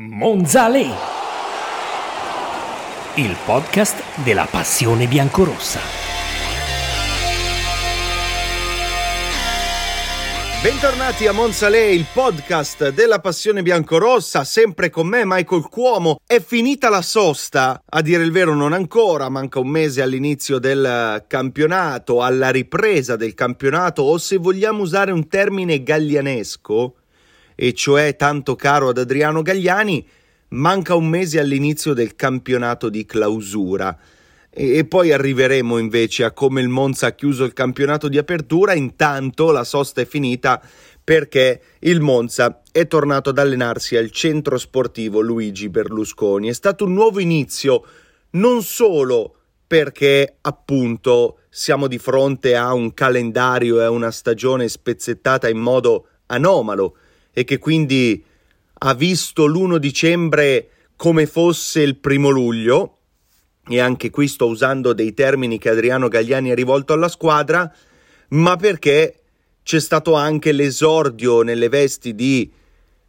Monzale, il podcast della passione biancorossa. Bentornati a Monzale, il podcast della passione biancorossa, sempre con me Michael Cuomo. È finita la sosta, a dire il vero non ancora, manca un mese all'inizio del campionato, alla ripresa del campionato o se vogliamo usare un termine gallianesco, e cioè tanto caro ad Adriano Gagliani, manca un mese all'inizio del campionato di clausura. E poi arriveremo invece a come il Monza ha chiuso il campionato di apertura. Intanto la sosta è finita perché il Monza è tornato ad allenarsi al centro sportivo Luigi Berlusconi. È stato un nuovo inizio, non solo perché appunto siamo di fronte a un calendario e a una stagione spezzettata in modo anomalo, e che quindi ha visto l'1 dicembre come fosse il primo luglio, e anche qui sto usando dei termini che Adriano Gagliani ha rivolto alla squadra, ma perché c'è stato anche l'esordio nelle vesti di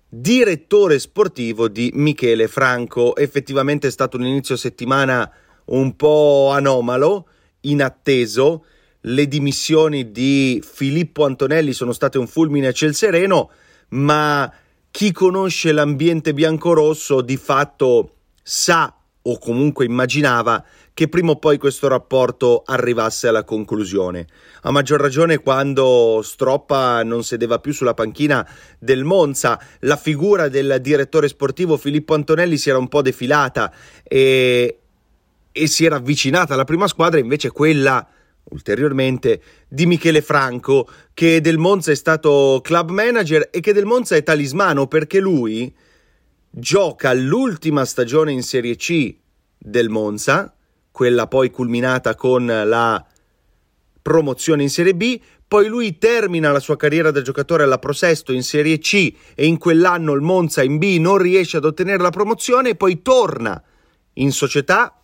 direttore sportivo di Michele Franco. Effettivamente è stato un inizio settimana un po' anomalo, inatteso. Le dimissioni di Filippo Antonelli sono state un fulmine a ciel sereno ma chi conosce l'ambiente biancorosso di fatto sa o comunque immaginava che prima o poi questo rapporto arrivasse alla conclusione. A maggior ragione quando Stroppa non sedeva più sulla panchina del Monza, la figura del direttore sportivo Filippo Antonelli si era un po' defilata e, e si era avvicinata alla prima squadra, invece quella ulteriormente di Michele Franco, che del Monza è stato club manager e che del Monza è talismano perché lui gioca l'ultima stagione in Serie C del Monza, quella poi culminata con la promozione in Serie B, poi lui termina la sua carriera da giocatore alla Prosesto in Serie C e in quell'anno il Monza in B non riesce ad ottenere la promozione e poi torna in società,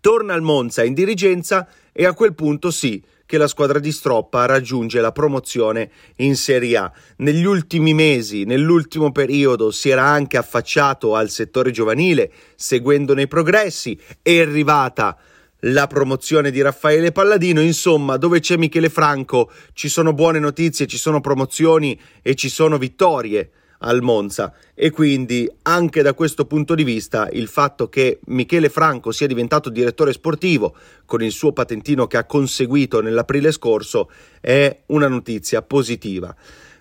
torna al Monza in dirigenza e a quel punto sì che la squadra di Stroppa raggiunge la promozione in Serie A. Negli ultimi mesi, nell'ultimo periodo, si era anche affacciato al settore giovanile, seguendone i progressi, è arrivata la promozione di Raffaele Palladino, insomma, dove c'è Michele Franco ci sono buone notizie, ci sono promozioni e ci sono vittorie al Monza e quindi anche da questo punto di vista il fatto che Michele Franco sia diventato direttore sportivo con il suo patentino che ha conseguito nell'aprile scorso è una notizia positiva.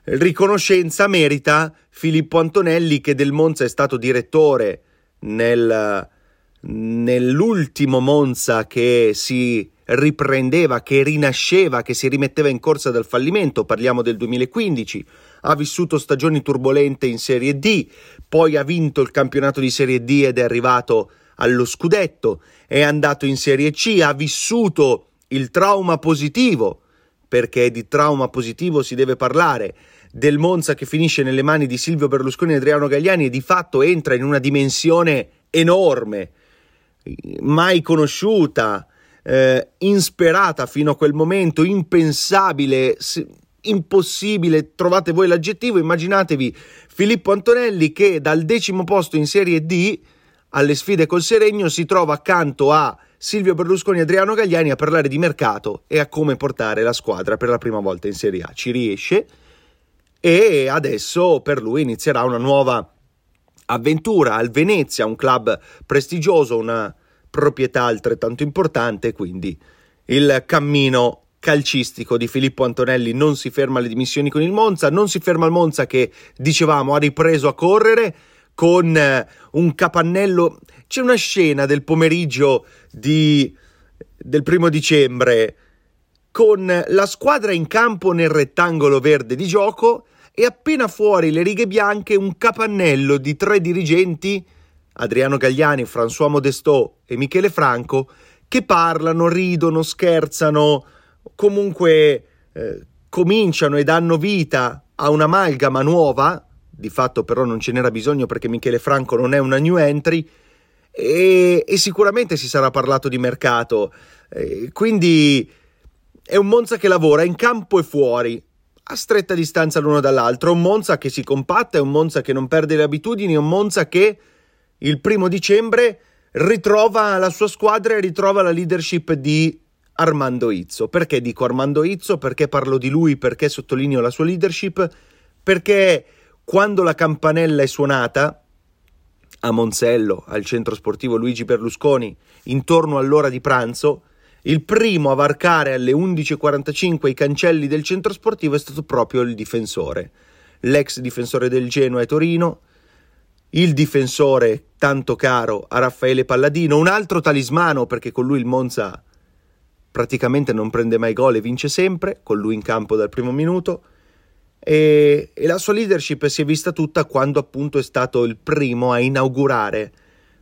Riconoscenza merita Filippo Antonelli che del Monza è stato direttore nel, nell'ultimo Monza che si riprendeva, che rinasceva, che si rimetteva in corsa dal fallimento, parliamo del 2015, ha vissuto stagioni turbolente in Serie D, poi ha vinto il campionato di Serie D ed è arrivato allo scudetto, è andato in Serie C, ha vissuto il trauma positivo, perché di trauma positivo si deve parlare, del Monza che finisce nelle mani di Silvio Berlusconi e Adriano Gagliani e di fatto entra in una dimensione enorme, mai conosciuta, eh, insperata fino a quel momento, impensabile, impossibile, trovate voi l'aggettivo, immaginatevi Filippo Antonelli che dal decimo posto in Serie D alle sfide col Seregno si trova accanto a Silvio Berlusconi e Adriano Gagliani a parlare di mercato e a come portare la squadra per la prima volta in Serie A. Ci riesce e adesso per lui inizierà una nuova avventura al Venezia, un club prestigioso, una proprietà altrettanto importante, quindi il cammino calcistico di Filippo Antonelli non si ferma alle dimissioni con il Monza, non si ferma il Monza che dicevamo ha ripreso a correre con eh, un capannello. C'è una scena del pomeriggio di, del primo dicembre con la squadra in campo nel rettangolo verde di gioco e appena fuori le righe bianche un capannello di tre dirigenti Adriano Gagliani, François Modestò e Michele Franco, che parlano, ridono, scherzano, comunque eh, cominciano e danno vita a un'amalgama nuova, di fatto però non ce n'era bisogno perché Michele Franco non è una new entry, e, e sicuramente si sarà parlato di mercato, eh, quindi è un Monza che lavora in campo e fuori, a stretta distanza l'uno dall'altro. Un Monza che si compatta, è un Monza che non perde le abitudini, è un Monza che il primo dicembre ritrova la sua squadra e ritrova la leadership di Armando Izzo. Perché dico Armando Izzo? Perché parlo di lui? Perché sottolineo la sua leadership? Perché quando la campanella è suonata a Monsello, al centro sportivo Luigi Berlusconi, intorno all'ora di pranzo, il primo a varcare alle 11.45 i cancelli del centro sportivo è stato proprio il difensore, l'ex difensore del Genoa e Torino, il difensore tanto caro a Raffaele Palladino, un altro talismano perché con lui il Monza praticamente non prende mai gol e vince sempre, con lui in campo dal primo minuto. E, e, la sua leadership si è vista tutta quando appunto è stato il primo a inaugurare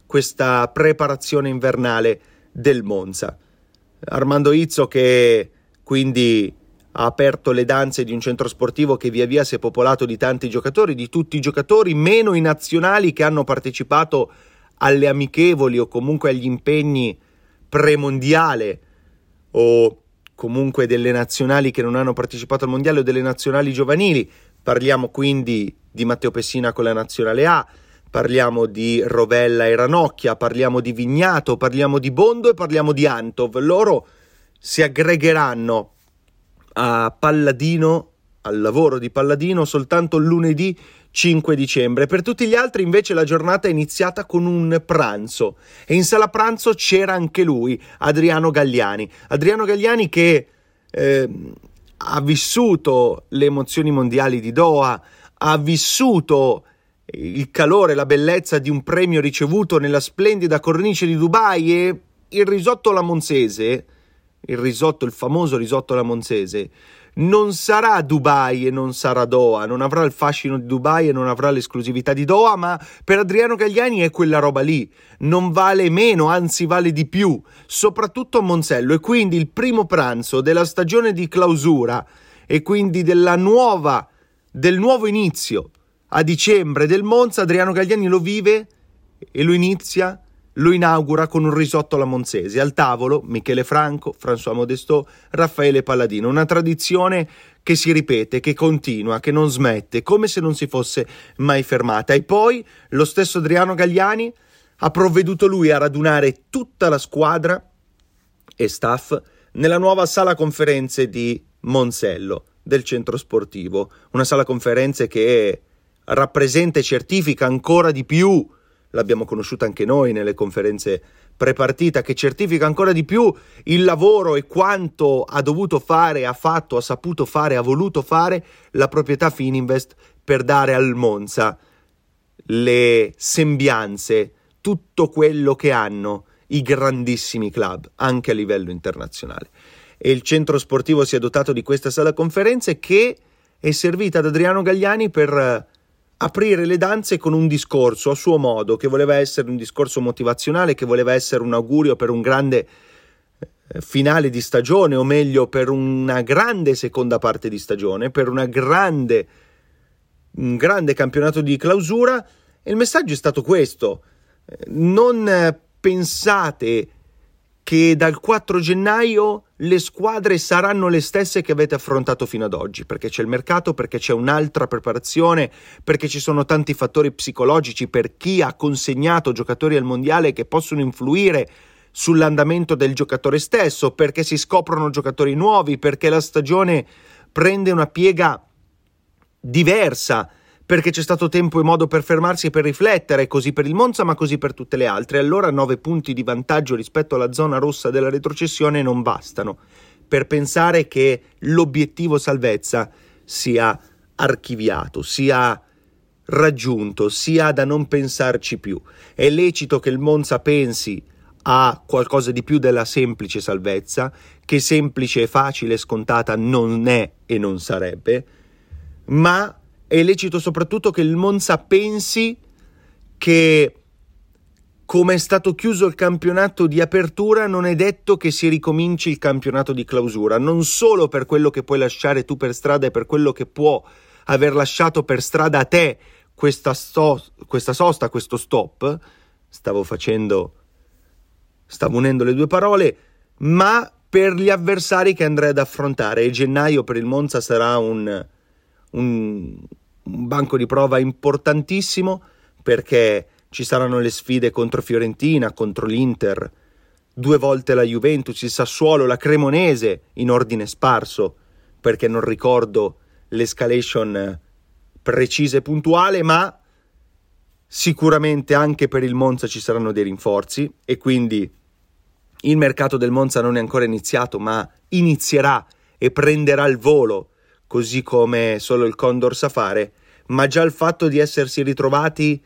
questa preparazione invernale del Monza. Armando Izzo che quindi ha aperto le danze di un centro sportivo che via via si è popolato di tanti giocatori, di tutti i giocatori, meno i nazionali che hanno partecipato alle amichevoli o comunque agli impegni premondiale o comunque delle nazionali che non hanno partecipato al mondiale o delle nazionali giovanili. Parliamo quindi di Matteo Pessina con la nazionale A, parliamo di Rovella e Ranocchia, parliamo di Vignato, parliamo di Bondo e parliamo di Antov. Loro si aggregheranno a Palladino, al lavoro di Palladino, soltanto lunedì 5 dicembre. Per tutti gli altri invece la giornata è iniziata con un pranzo e in sala pranzo c'era anche lui, Adriano Gagliani. Adriano Gagliani che eh, ha vissuto le emozioni mondiali di Doha, ha vissuto il calore, la bellezza di un premio ricevuto nella splendida cornice di Dubai e il risotto alla monzese, il risotto, il famoso risotto alla monzese, non sarà Dubai e non sarà Doha, non avrà il fascino di Dubai e non avrà l'esclusività di Doha, ma per Adriano Gagliani è quella roba lì, non vale meno, anzi vale di più, soprattutto a Monsello e quindi il primo pranzo della stagione di clausura e quindi nuova del nuovo inizio a dicembre del Monza, Adriano Gagliani lo vive e lo inizia, lo inaugura con un risotto alla monzese. Al tavolo Michele Franco, François Modesto, Raffaele Palladino. Una tradizione che si ripete, che continua, che non smette, come se non si fosse mai fermata. E poi lo stesso Adriano Gagliani ha provveduto lui a radunare tutta la squadra e staff nella nuova sala conferenze di Monsello del centro sportivo, una sala conferenze che rappresenta e certifica ancora di più, l'abbiamo conosciuta anche noi nelle conferenze prepartita, che certifica ancora di più il lavoro e quanto ha dovuto fare, ha fatto, ha saputo fare, ha voluto fare la proprietà Fininvest per dare al Monza le sembianze, tutto quello che hanno i grandissimi club, anche a livello internazionale. E il centro sportivo si è dotato di questa sala conferenze che è servita ad Adriano Gagliani per aprire le danze con un discorso a suo modo, che voleva essere un discorso motivazionale, che voleva essere un augurio per un grande eh, finale di stagione, o meglio per una grande seconda parte di stagione, per grande, un grande campionato di clausura. E il messaggio è stato questo: non pensate che dal 4 gennaio le squadre saranno le stesse che avete affrontato fino ad oggi, perché c'è il mercato, perché c'è un'altra preparazione, perché ci sono tanti fattori psicologici per chi ha consegnato giocatori al mondiale che possono influire sull'andamento del giocatore stesso, perché si scoprono giocatori nuovi, perché la stagione prende una piega diversa perché c'è stato tempo e modo per fermarsi e per riflettere, così per il Monza ma così per tutte le altre. Allora nove punti di vantaggio rispetto alla zona rossa della retrocessione non bastano per pensare che l'obiettivo salvezza sia archiviato, sia raggiunto, sia da non pensarci più. È lecito che il Monza pensi a qualcosa di più della semplice salvezza, che semplice, facile e scontata non è e non sarebbe, ma è lecito soprattutto che il Monza pensi che come è stato chiuso il campionato di apertura, non è detto che si ricominci il campionato di clausura, non solo per quello che puoi lasciare tu per strada e per quello che può aver lasciato per strada a te questa, sto- questa sosta, questo stop, stavo facendo, stavo unendo le due parole, ma per gli avversari che andrei ad affrontare. E gennaio per il Monza sarà un, un, un banco di prova importantissimo perché ci saranno le sfide contro Fiorentina, contro l'Inter, due volte la Juventus, il Sassuolo, la Cremonese in ordine sparso, perché non ricordo l'escalation precisa e puntuale, ma sicuramente anche per il Monza ci saranno dei rinforzi e quindi il mercato del Monza non è ancora iniziato, ma inizierà e prenderà il volo, così come solo il Condor sa fare, ma già il fatto di essersi ritrovati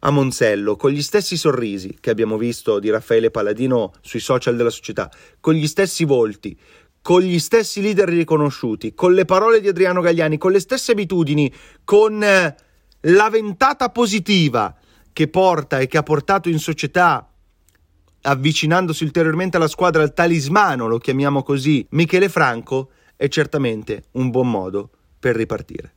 a Monzello con gli stessi sorrisi che abbiamo visto di Raffaele Palladino sui social della società, con gli stessi volti, con gli stessi leader riconosciuti, con le parole di Adriano Gagliani, con le stesse abitudini, con eh, la ventata positiva che porta e che ha portato in società avvicinandosi ulteriormente alla squadra al talismano, lo chiamiamo così, Michele Franco, è certamente un buon modo per ripartire.